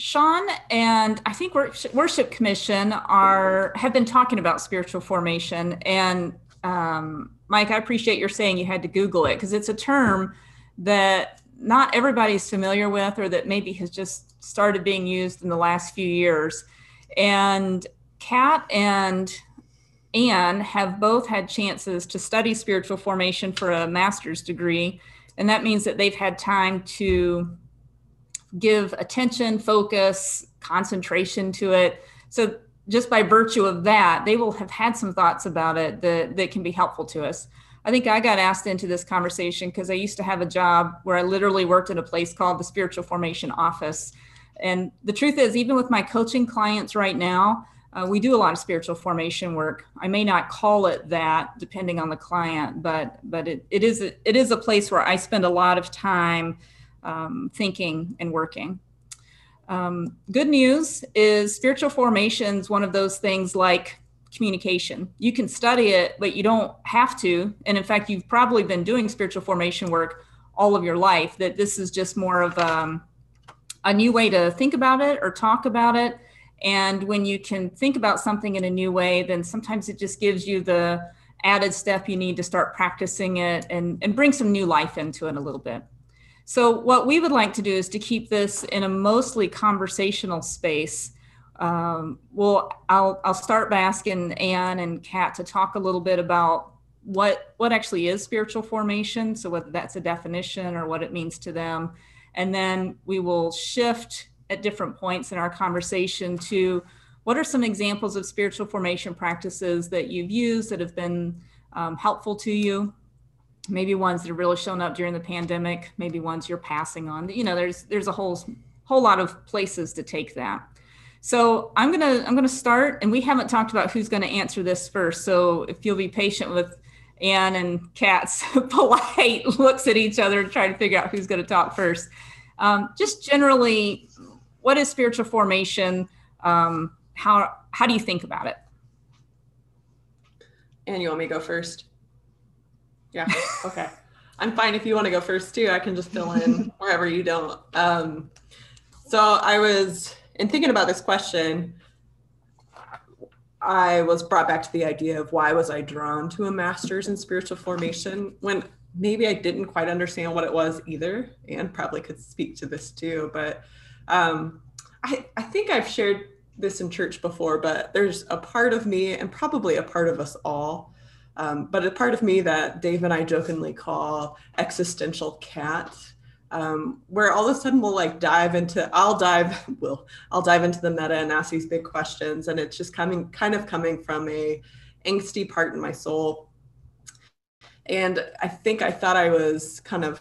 Sean and I think Worship Commission are have been talking about spiritual formation. And um, Mike, I appreciate your saying you had to Google it because it's a term that not everybody's familiar with, or that maybe has just started being used in the last few years. And Kat and Anne have both had chances to study spiritual formation for a master's degree. And that means that they've had time to give attention, focus, concentration to it. So, just by virtue of that, they will have had some thoughts about it that, that can be helpful to us. I think I got asked into this conversation because I used to have a job where I literally worked in a place called the Spiritual Formation Office. And the truth is, even with my coaching clients right now, uh, we do a lot of spiritual formation work. I may not call it that depending on the client, but but it, it is a, it is a place where I spend a lot of time um, thinking and working. Um, good news is spiritual formation is one of those things like communication. You can study it, but you don't have to. And in fact, you've probably been doing spiritual formation work all of your life. That this is just more of um, a new way to think about it or talk about it and when you can think about something in a new way, then sometimes it just gives you the added step you need to start practicing it and, and bring some new life into it a little bit. So, what we would like to do is to keep this in a mostly conversational space. Um, well, I'll, I'll start by asking Anne and Kat to talk a little bit about what what actually is spiritual formation. So, whether that's a definition or what it means to them, and then we will shift at different points in our conversation to what are some examples of spiritual formation practices that you've used that have been um, helpful to you maybe ones that have really shown up during the pandemic maybe ones you're passing on you know there's there's a whole whole lot of places to take that so i'm gonna i'm gonna start and we haven't talked about who's to answer this first so if you'll be patient with anne and kat's polite looks at each other and try to figure out who's to talk first um, just generally what is spiritual formation? Um, how how do you think about it? And you want me to go first? Yeah. Okay. I'm fine if you want to go first too. I can just fill in wherever you don't. Um, so I was in thinking about this question. I was brought back to the idea of why was I drawn to a master's in spiritual formation when maybe I didn't quite understand what it was either, and probably could speak to this too. But um, I, I think I've shared this in church before, but there's a part of me, and probably a part of us all, um, but a part of me that Dave and I jokingly call existential cat. Um, where all of a sudden we'll like dive into i'll dive will i'll dive into the meta and ask these big questions and it's just coming kind of coming from a angsty part in my soul and i think i thought i was kind of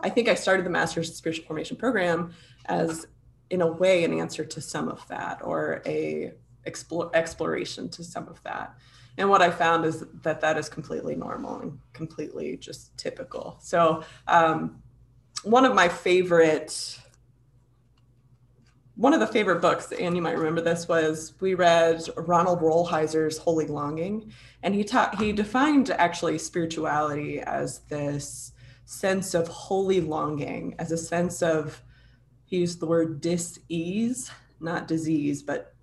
i think i started the master's spiritual formation program as in a way an answer to some of that or a explore, exploration to some of that and what i found is that that is completely normal and completely just typical. So um, one of my favorite one of the favorite books and you might remember this was we read ronald rolheiser's holy longing. And he taught he defined actually spirituality as this sense of holy longing as a sense of he used the word dis-ease, not disease, but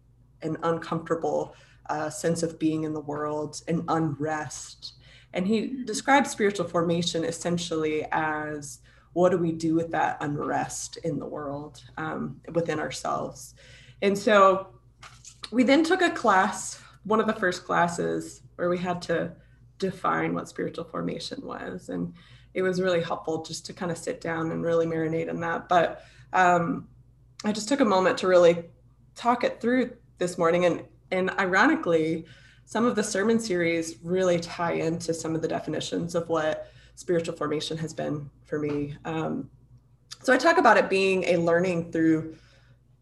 an uncomfortable uh, sense of being in the world, an unrest. And he describes spiritual formation essentially as what do we do with that unrest in the world um, within ourselves? And so we then took a class, one of the first classes, where we had to define what spiritual formation was. And it was really helpful just to kind of sit down and really marinate in that. But um, I just took a moment to really talk it through this morning. And, and ironically, some of the sermon series really tie into some of the definitions of what spiritual formation has been for me. Um, so I talk about it being a learning through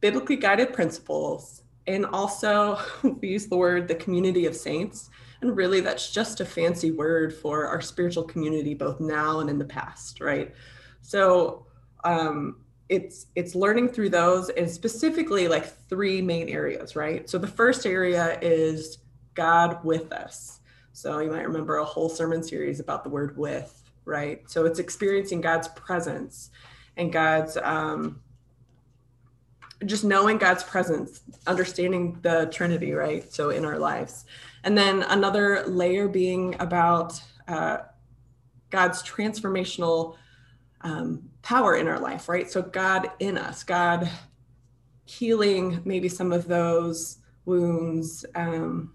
biblically guided principles. And also, we use the word the community of saints. And really, that's just a fancy word for our spiritual community, both now and in the past, right? So, um, it's it's learning through those and specifically like three main areas right so the first area is god with us so you might remember a whole sermon series about the word with right so it's experiencing god's presence and god's um, just knowing God's presence, understanding the Trinity, right? So in our lives. And then another layer being about uh, God's transformational um, power in our life, right? So God in us, God healing maybe some of those wounds, um,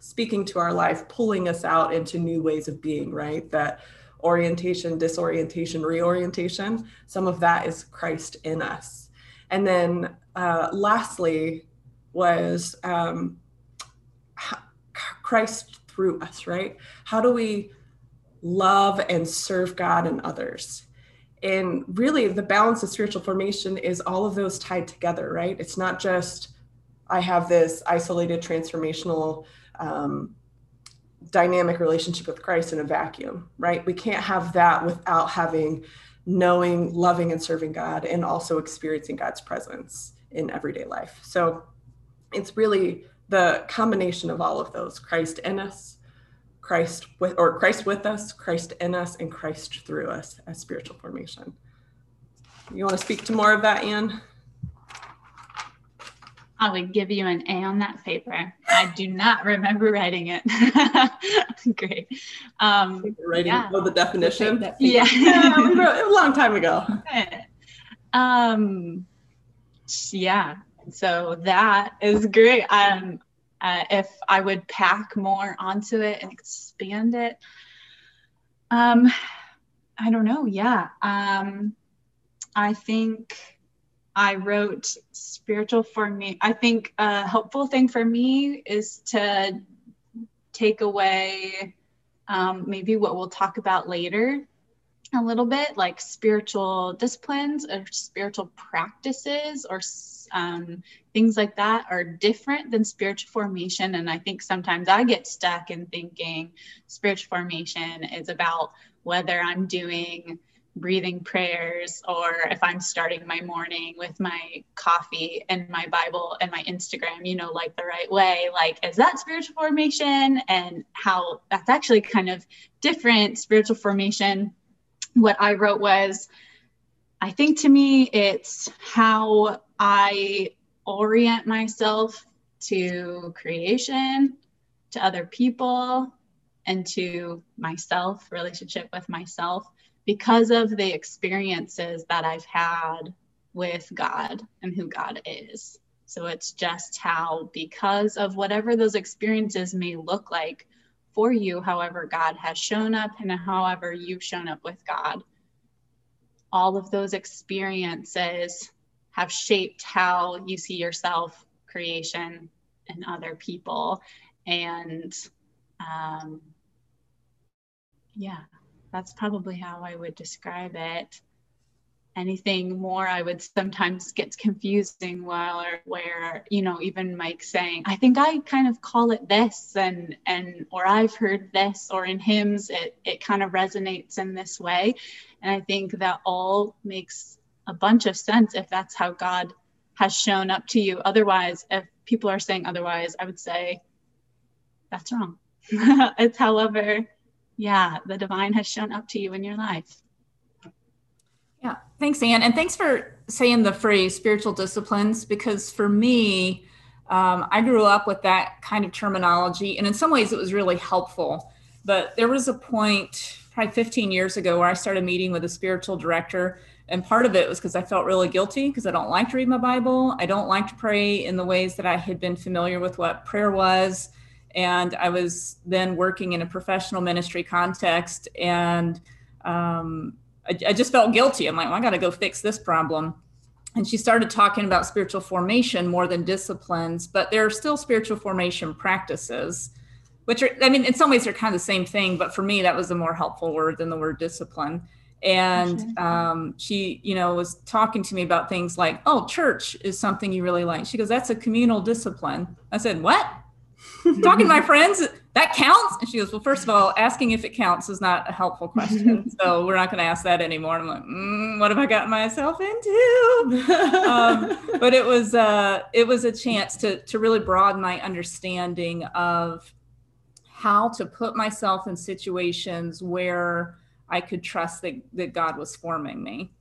speaking to our life, pulling us out into new ways of being, right? That orientation, disorientation, reorientation, some of that is Christ in us. And then uh, lastly was um, Christ through us, right? How do we love and serve God and others? And really, the balance of spiritual formation is all of those tied together, right? It's not just I have this isolated transformational um, dynamic relationship with Christ in a vacuum, right? We can't have that without having knowing, loving, and serving God, and also experiencing God's presence in everyday life. So it's really the combination of all of those Christ in us, Christ with, or Christ with us, Christ in us, and Christ through us as spiritual formation. You want to speak to more of that, Anne? I would give you an A on that paper. I do not remember writing it. Great. Um, writing yeah. oh, the definition. Yeah, yeah we wrote it a long time ago. Um, yeah. So that is great. Um, uh, if I would pack more onto it and expand it. Um, I don't know. Yeah. Um, I think I wrote spiritual for me. I think a helpful thing for me is to take away um, maybe what we'll talk about later a little bit, like spiritual disciplines or spiritual practices or um, things like that are different than spiritual formation. And I think sometimes I get stuck in thinking spiritual formation is about whether I'm doing breathing prayers or if I'm starting my morning with my coffee and my Bible and my Instagram, you know, like the right way. Like, is that spiritual formation? And how that's actually kind of different spiritual formation. What I wrote was, I think to me, it's how I orient myself to creation, to other people, and to myself, relationship with myself, because of the experiences that I've had with God and who God is. So it's just how, because of whatever those experiences may look like for you, however God has shown up and however you've shown up with God, all of those experiences have shaped how you see yourself, creation, and other people. And um, yeah, that's probably how I would describe it. Anything more, I would sometimes get confusing while or where, you know, even Mike saying, I think I kind of call it this and and or I've heard this or in hymns it it kind of resonates in this way. And I think that all makes a bunch of sense if that's how God has shown up to you. Otherwise, if people are saying otherwise, I would say that's wrong. it's however, yeah, the divine has shown up to you in your life. Yeah, thanks, Anne. And thanks for saying the phrase spiritual disciplines because for me, um, I grew up with that kind of terminology. And in some ways, it was really helpful. But there was a point probably 15 years ago where I started meeting with a spiritual director and part of it was because I felt really guilty because I don't like to read my Bible. I don't like to pray in the ways that I had been familiar with what prayer was. And I was then working in a professional ministry context, and um, I, I, just felt guilty. I'm like, well, I got to go fix this problem. And she started talking about spiritual formation more than disciplines, but there are still spiritual formation practices, which are, I mean, in some ways, they're kind of the same thing. But for me, that was a more helpful word than the word discipline and um, she you know was talking to me about things like oh church is something you really like she goes that's a communal discipline i said what talking to my friends that counts? And she goes well first of all asking if it counts is not a helpful question. So we're not going to ask that anymore. And i'm like mm, what have i gotten myself into? Um, but it was uh, it was a chance to to really broaden my understanding of how to put myself in situations where I could trust that, that God was forming me.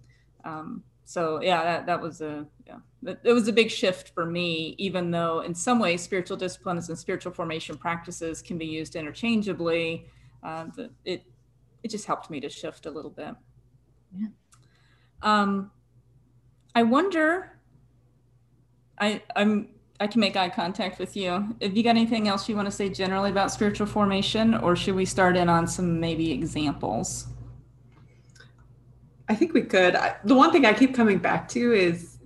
Um, so yeah, that, that was a yeah, it was a big shift for me. Even though in some ways spiritual disciplines and spiritual formation practices can be used interchangeably, uh, it it just helped me to shift a little bit. Yeah. Um, I wonder. I I'm I can make eye contact with you. Have you got anything else you want to say generally about spiritual formation, or should we start in on some maybe examples? I think we could. I, the one thing I keep coming back to is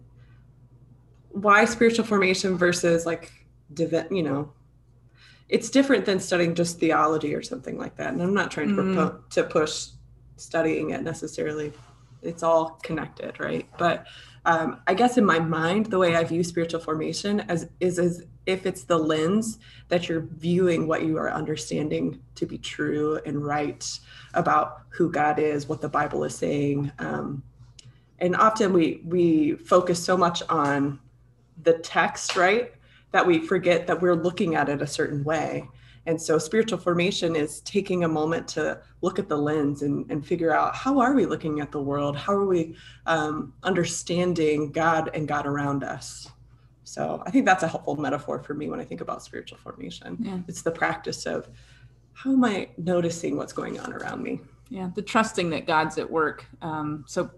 why spiritual formation versus like, you know, it's different than studying just theology or something like that. And I'm not trying to, mm. to push studying it necessarily. It's all connected, right? But um, I guess in my mind, the way I view spiritual formation as is as if it's the lens that you're viewing what you are understanding to be true and right about who God is, what the Bible is saying. Um, and often we we focus so much on the text, right, that we forget that we're looking at it a certain way. And so spiritual formation is taking a moment to look at the lens and, and figure out how are we looking at the world? How are we um, understanding God and God around us? So I think that's a helpful metaphor for me when I think about spiritual formation. Yeah. It's the practice of how am I noticing what's going on around me? Yeah, the trusting that God's at work. Um, so,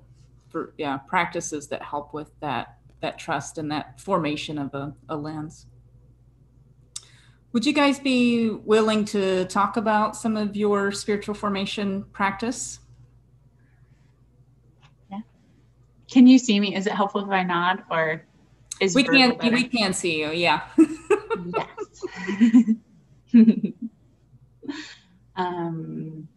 for yeah, practices that help with that that trust and that formation of a, a lens. Would you guys be willing to talk about some of your spiritual formation practice? Yeah. Can you see me? Is it helpful if I nod or is we can we can see you? Yeah. yes. um,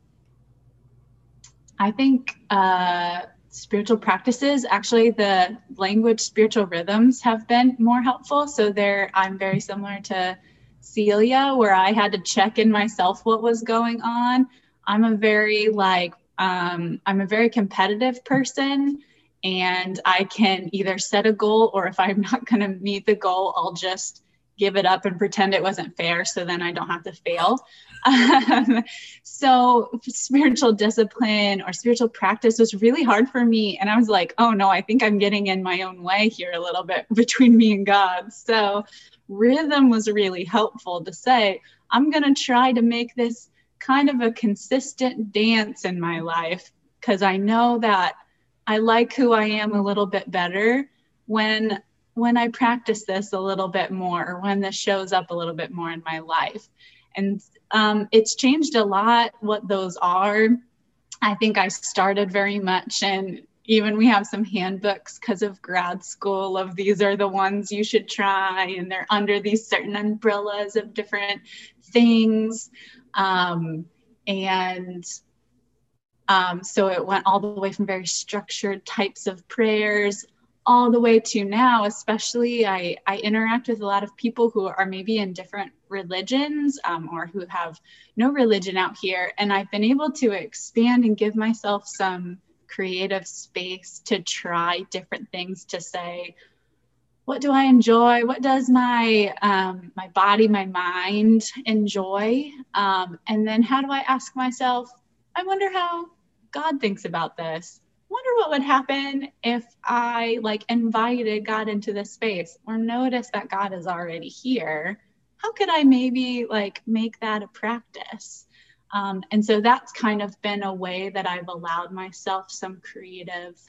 I think uh, spiritual practices, actually, the language spiritual rhythms have been more helpful. So there, I'm very similar to Celia, where I had to check in myself what was going on. I'm a very like um, I'm a very competitive person and I can either set a goal or if I'm not going to meet the goal, I'll just give it up and pretend it wasn't fair so then I don't have to fail. Um, so spiritual discipline or spiritual practice was really hard for me. And I was like, oh no, I think I'm getting in my own way here a little bit between me and God. So rhythm was really helpful to say, I'm going to try to make this kind of a consistent dance in my life because I know that I like who I am a little bit better when when I practice this a little bit more or when this shows up a little bit more in my life. And um, it's changed a lot what those are. I think I started very much, and even we have some handbooks because of grad school of these are the ones you should try, and they're under these certain umbrellas of different things. Um, and um, so it went all the way from very structured types of prayers all the way to now, especially I, I interact with a lot of people who are maybe in different religions um, or who have no religion out here. And I've been able to expand and give myself some creative space to try different things to say, what do I enjoy? What does my um, my body, my mind enjoy? Um, and then how do I ask myself? I wonder how God thinks about this wonder what would happen if I like invited God into this space or notice that God is already here. How could I maybe like make that a practice? Um, and so that's kind of been a way that I've allowed myself some creative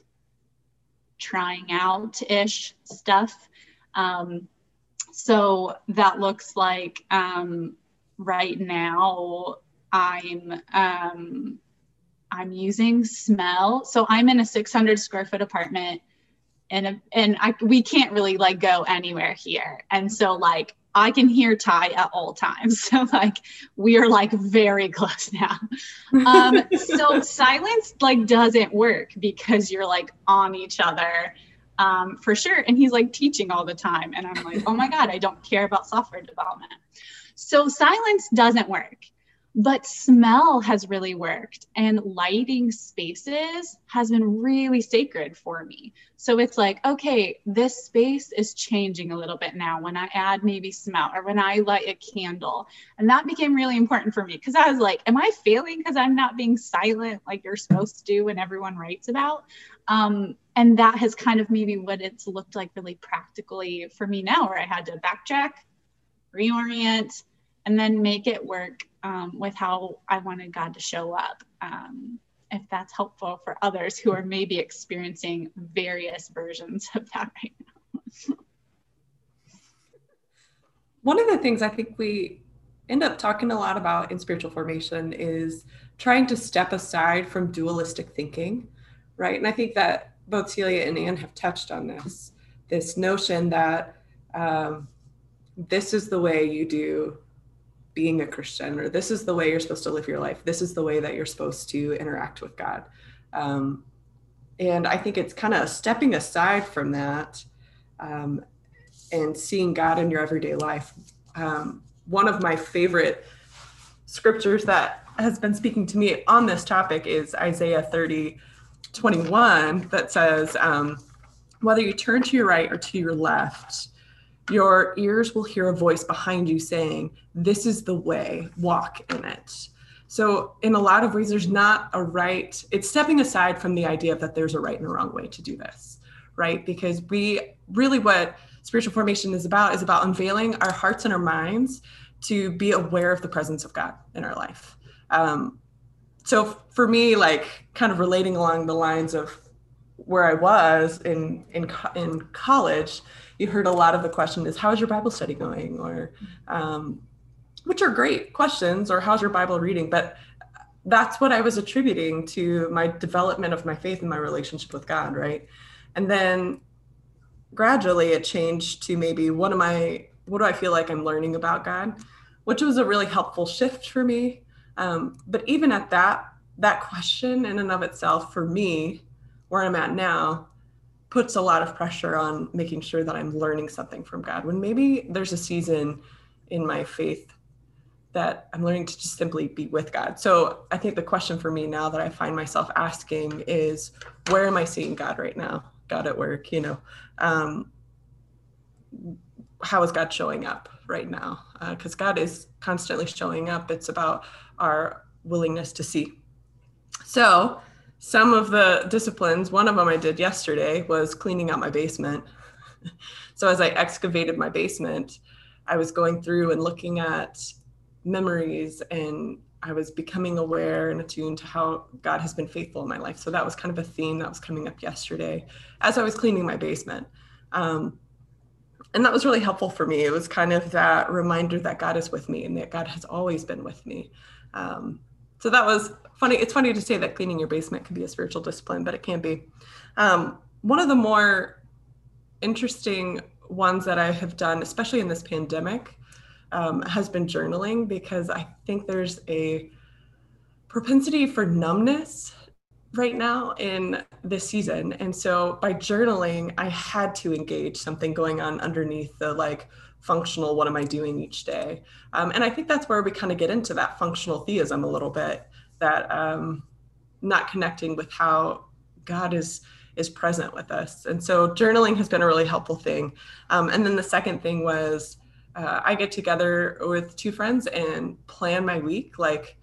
trying out ish stuff. Um, so that looks like um, right now I'm um, I'm using smell. So I'm in a 600 square foot apartment and, and I, we can't really like go anywhere here. And so like, I can hear Ty at all times. So like we are like very close now. Um, so silence like doesn't work because you're like on each other um, for sure. And he's like teaching all the time. And I'm like, oh my God, I don't care about software development. So silence doesn't work. But smell has really worked, and lighting spaces has been really sacred for me. So it's like, okay, this space is changing a little bit now when I add maybe smell or when I light a candle. And that became really important for me because I was like, am I failing because I'm not being silent like you're supposed to when everyone writes about? Um, and that has kind of maybe what it's looked like really practically for me now, where I had to backtrack, reorient, and then make it work um, with how I wanted God to show up. Um, if that's helpful for others who are maybe experiencing various versions of that right now. One of the things I think we end up talking a lot about in spiritual formation is trying to step aside from dualistic thinking, right? And I think that both Celia and Anne have touched on this this notion that um, this is the way you do being a Christian, or this is the way you're supposed to live your life. This is the way that you're supposed to interact with God. Um, and I think it's kind of stepping aside from that um, and seeing God in your everyday life. Um, one of my favorite scriptures that has been speaking to me on this topic is Isaiah 30, 21, that says, um, Whether you turn to your right or to your left, your ears will hear a voice behind you saying, This is the way, walk in it. So, in a lot of ways, there's not a right, it's stepping aside from the idea that there's a right and a wrong way to do this, right? Because we really, what spiritual formation is about is about unveiling our hearts and our minds to be aware of the presence of God in our life. Um, so for me, like kind of relating along the lines of where I was in in in college, you heard a lot of the question is how's your Bible study going, or um, which are great questions, or how's your Bible reading, but that's what I was attributing to my development of my faith and my relationship with God, right? And then gradually it changed to maybe what am I what do I feel like I'm learning about God, which was a really helpful shift for me. Um, but even at that, that question in and of itself for me, where I'm at now, puts a lot of pressure on making sure that I'm learning something from God. When maybe there's a season in my faith that I'm learning to just simply be with God. So I think the question for me now that I find myself asking is, where am I seeing God right now? God at work, you know. Um, how is God showing up right now? Because uh, God is constantly showing up. It's about our willingness to see. So, some of the disciplines, one of them I did yesterday was cleaning out my basement. so, as I excavated my basement, I was going through and looking at memories and I was becoming aware and attuned to how God has been faithful in my life. So that was kind of a theme that was coming up yesterday as I was cleaning my basement. Um, and that was really helpful for me. It was kind of that reminder that God is with me and that God has always been with me. Um, so that was funny. It's funny to say that cleaning your basement can be a spiritual discipline, but it can be. Um, one of the more interesting ones that I have done, especially in this pandemic, um, has been journaling because I think there's a propensity for numbness right now in this season. And so by journaling, I had to engage something going on underneath the like functional, what am I doing each day? Um, and I think that's where we kind of get into that functional theism a little bit, that um, not connecting with how God is is present with us. And so journaling has been a really helpful thing. Um, and then the second thing was uh, I get together with two friends and plan my week, like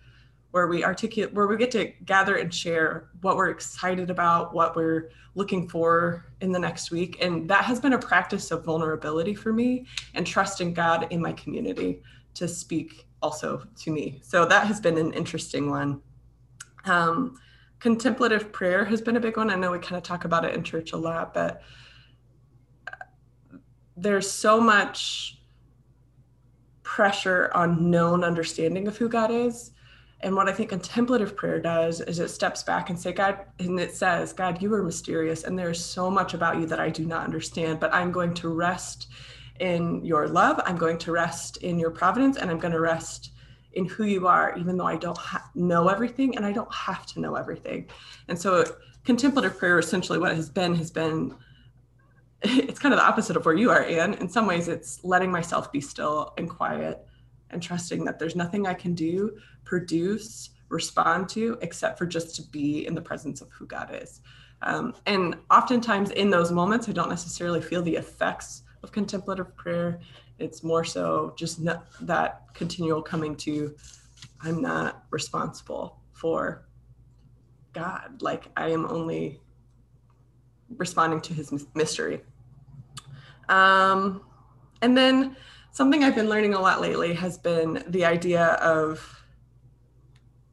where we articulate, where we get to gather and share what we're excited about, what we're looking for in the next week. And that has been a practice of vulnerability for me and trusting God in my community to speak also to me. So that has been an interesting one. Um, contemplative prayer has been a big one. I know we kind of talk about it in church a lot, but there's so much pressure on known understanding of who God is. And what I think contemplative prayer does is it steps back and say, God, and it says, God, you are mysterious, and there's so much about you that I do not understand, but I'm going to rest in your love. I'm going to rest in your providence, and I'm going to rest in who you are, even though I don't ha- know everything, and I don't have to know everything. And so, contemplative prayer, essentially, what it has been, has been it's kind of the opposite of where you are, Anne. In some ways, it's letting myself be still and quiet and trusting that there's nothing I can do, produce, respond to, except for just to be in the presence of who God is. Um, and oftentimes in those moments, I don't necessarily feel the effects of contemplative prayer. It's more so just that continual coming to, I'm not responsible for God. Like I am only responding to his mystery. Um, and then something I've been learning a lot lately has been the idea of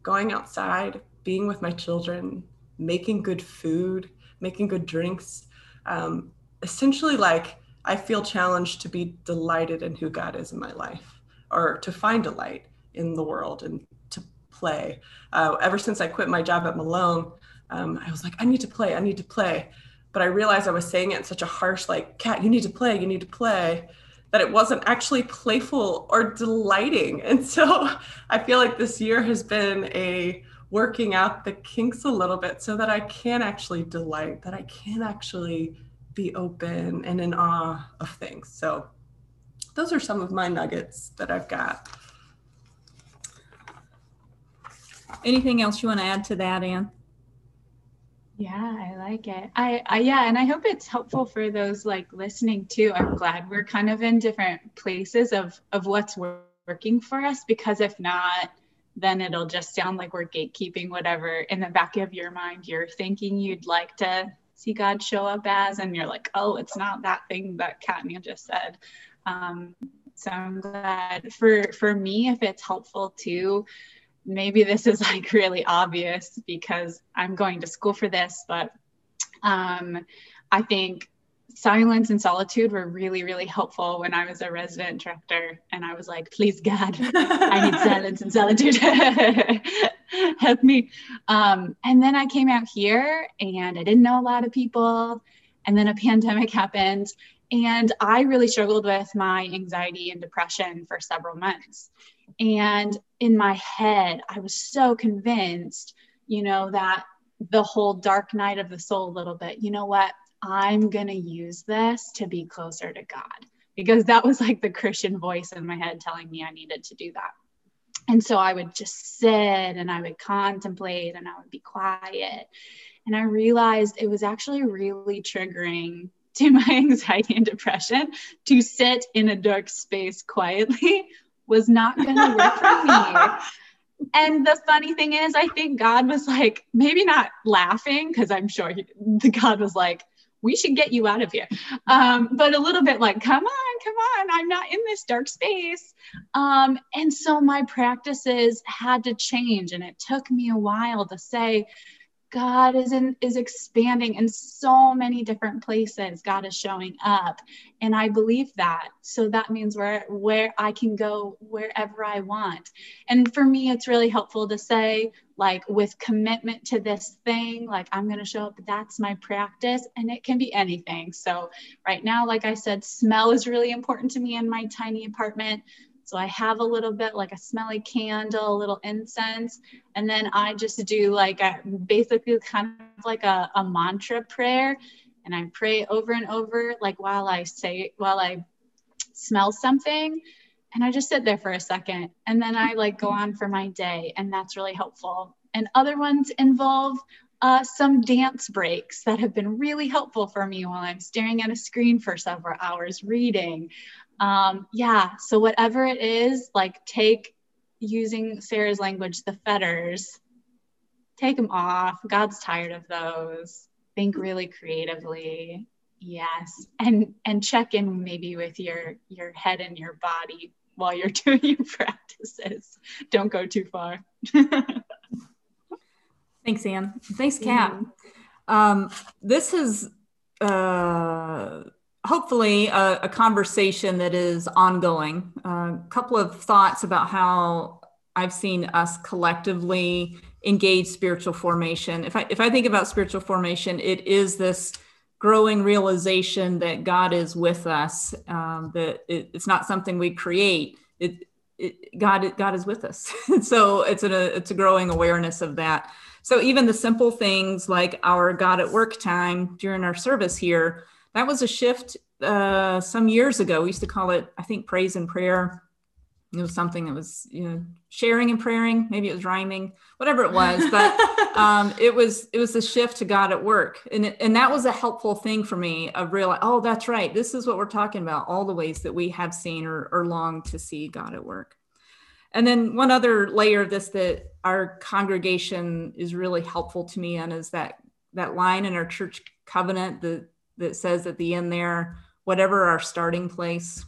going outside, being with my children, making good food, making good drinks. Um, essentially, like I feel challenged to be delighted in who God is in my life or to find delight in the world and to play. Uh, ever since I quit my job at Malone, um, I was like, I need to play, I need to play. But I realized I was saying it in such a harsh, like, Cat, you need to play, you need to play, that it wasn't actually playful or delighting. And so I feel like this year has been a working out the kinks a little bit so that I can actually delight, that I can actually be open and in awe of things. So those are some of my nuggets that I've got. Anything else you want to add to that, Anne? Yeah, I like it. I, I yeah, and I hope it's helpful for those like listening too. I'm glad we're kind of in different places of of what's working for us because if not, then it'll just sound like we're gatekeeping whatever in the back of your mind you're thinking you'd like to see God show up as, and you're like, oh, it's not that thing that Katnia just said. Um, so I'm glad for for me if it's helpful too maybe this is like really obvious because I'm going to school for this, but um, I think silence and solitude were really, really helpful when I was a resident director. And I was like, please, God, I need silence and solitude. Help me. Um, and then I came out here and I didn't know a lot of people. And then a pandemic happened. And I really struggled with my anxiety and depression for several months. And in my head, I was so convinced, you know, that the whole dark night of the soul, a little bit, you know what? I'm going to use this to be closer to God because that was like the Christian voice in my head telling me I needed to do that. And so I would just sit and I would contemplate and I would be quiet. And I realized it was actually really triggering to my anxiety and depression to sit in a dark space quietly was not going to work for me. And the funny thing is, I think God was like, maybe not laughing, because I'm sure he, the God was like, we should get you out of here. Um, but a little bit like, come on, come on, I'm not in this dark space. Um, and so my practices had to change. And it took me a while to say, God is in is expanding in so many different places. God is showing up. And I believe that. So that means where where I can go wherever I want. And for me, it's really helpful to say, like with commitment to this thing, like I'm gonna show up, that's my practice. And it can be anything. So right now, like I said, smell is really important to me in my tiny apartment. So I have a little bit like a smelly candle, a little incense, and then I just do like a basically kind of like a, a mantra prayer. And I pray over and over, like while I say, while I smell something. And I just sit there for a second and then I like go on for my day. And that's really helpful. And other ones involve uh, some dance breaks that have been really helpful for me while I'm staring at a screen for several hours reading um, yeah so whatever it is like take using sarah's language the fetters take them off. God's tired of those. Think really creatively. Yes. And and check in maybe with your your head and your body while you're doing your practices. Don't go too far. Thanks anne. Thanks kat. Mm-hmm. um, this is uh, hopefully a, a, conversation that is ongoing. A uh, couple of thoughts about how I've seen us collectively engage spiritual formation. If I if I think about spiritual formation, it is this growing realization that God is with us. Um, that it, it's not something we create. It, it God God is with us. so it's a it's a growing awareness of that. So even the simple things like our God at work time during our service here that was a shift uh, some years ago. We used to call it, I think, praise and prayer. It was something that was, you know, sharing and praying. Maybe it was rhyming, whatever it was. But um, it was it was the shift to God at work, and it, and that was a helpful thing for me of real. Oh, that's right. This is what we're talking about. All the ways that we have seen or, or long to see God at work. And then one other layer of this that our congregation is really helpful to me and is that that line in our church covenant that that says at the end there, whatever our starting place.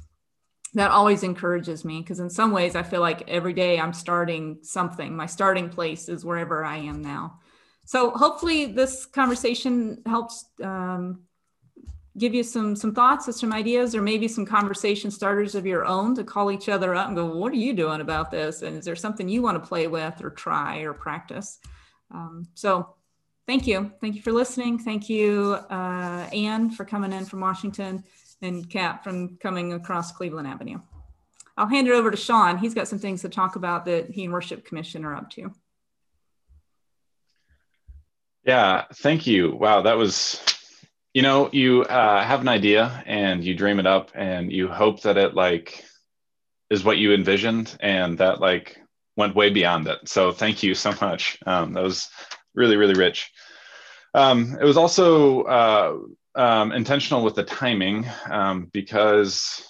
That always encourages me because in some ways I feel like every day I'm starting something. My starting place is wherever I am now. So hopefully this conversation helps um, give you some some thoughts or some ideas or maybe some conversation starters of your own to call each other up and go what are you doing about this and is there something you want to play with or try or practice um, so thank you. Thank you for listening. Thank you uh, anne for coming in from washington and kat from coming across cleveland avenue. I'll hand it over to sean. He's got some things to talk about that he and worship commission are up to. Yeah thank you. Wow that was you know you uh, have an idea and you dream it up and you hope that it like is what you envisioned and that like went way beyond it. So thank you so much. Um, that was really really rich. Um, it was also uh, um, intentional with the timing um, because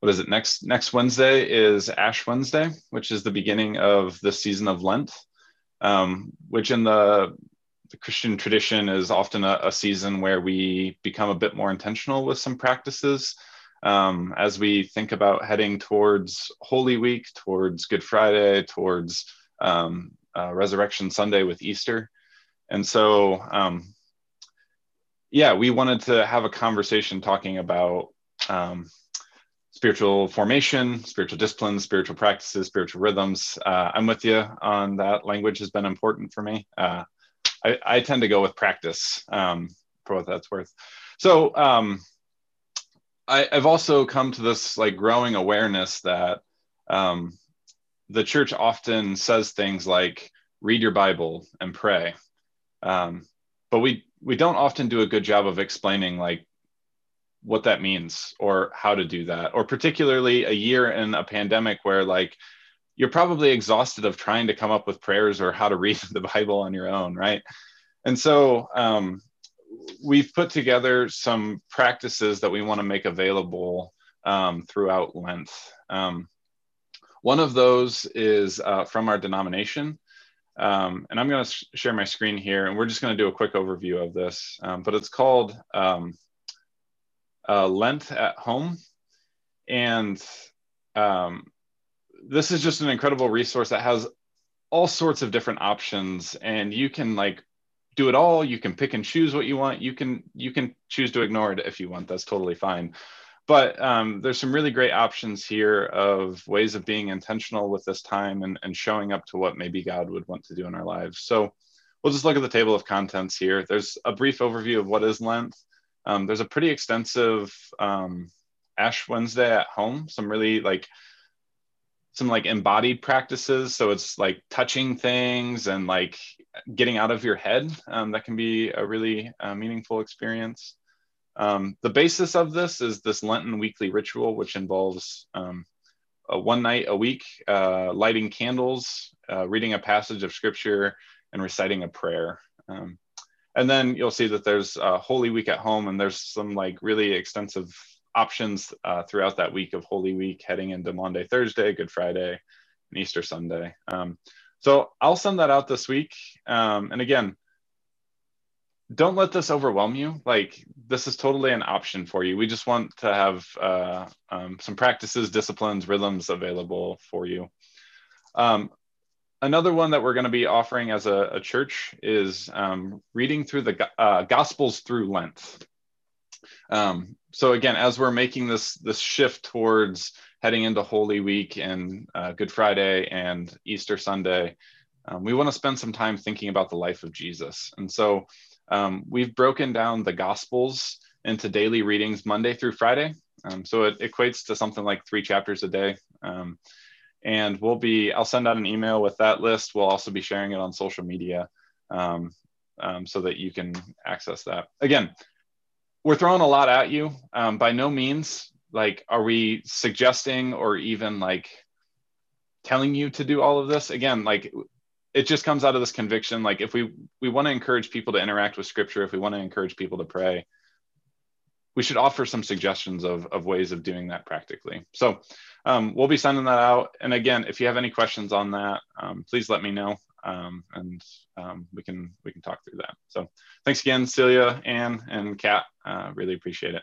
what is it? Next next wednesday is ash wednesday which is the beginning of the season of lent um, which in the the Christian tradition is often a, a, season where we become a bit more intentional with some practices um, as we think about heading towards Holy Week, towards Good Friday, towards um, uh, Resurrection Sunday with Easter. And so, um, yeah, we wanted to have a conversation talking about um, spiritual formation, spiritual disciplines, spiritual practices, spiritual rhythms. Uh, I'm with you on that. Language has been important for me. Uh, I, I tend to go with practice um, for what that's worth. So um, I, have also come to this like growing awareness that um, the church often says things like read your Bible and pray, um, but we we don't often do a good job of explaining like what that means or how to do that, or particularly a year in a pandemic where like you're probably exhausted of trying to come up with prayers or how to read the Bible on your own, right? And so um, we've put together some practices that we want to make available um, throughout Lent. Um, one of those is uh, from our denomination. Um, and I'm going to sh- share my screen here, and we're just going to do a quick overview of this. Um, but it's called um, uh, Lent at Home. And um, this is just an incredible resource that has all sorts of different options and you can like do it all you can pick and choose what you want you can you can choose to ignore it if you want that's totally fine but um, there's some really great options here of ways of being intentional with this time and, and showing up to what maybe god would want to do in our lives. So we'll just look at the table of contents here. There's a brief overview of what is lent. Um, there's a pretty extensive um, ash wednesday at home some really like some like embodied practices. So it's like touching things and like getting out of your head um, that can be a really uh, meaningful experience um, the basis of this is this lenten weekly ritual which involves um, one night a week uh, lighting candles uh, reading a passage of scripture and reciting a prayer um, and then you'll see that there's a holy week at home and there's some like really extensive options uh, throughout that week of Holy Week, heading into Monday, Thursday, Good Friday, and Easter Sunday. Um, so I'll send that out this week. Um, and again, don't let this overwhelm you. Like this is totally an option for you. We just want to have uh, um, some practices, disciplines, rhythms available for you. Um, another one that we're going to be offering as a, a church is um, reading through the uh, Gospels through Lent. Um, so again, as we're making this this shift towards heading into Holy Week and uh, Good Friday and Easter Sunday, um, we want to spend some time thinking about the life of Jesus. And so um, we've broken down the Gospels into daily readings Monday through Friday. Um, so it equates to something like three chapters a day. Um, and we'll be, I'll send out an email with that list. We'll also be sharing it on social media um, um, so that you can access that. Again, we're throwing a lot at you. Um, by no means, like, are we suggesting or even like telling you to do all of this? Again, like, it just comes out of this conviction. Like, if we we want to encourage people to interact with Scripture, if we want to encourage people to pray, we should offer some suggestions of of ways of doing that practically. So. Um, we'll be sending that out. And again, if you have any questions on that, um, please let me know. um, and um, we can we can talk through that. So thanks again, Celia, Anne, and Kat. Uh, really appreciate it.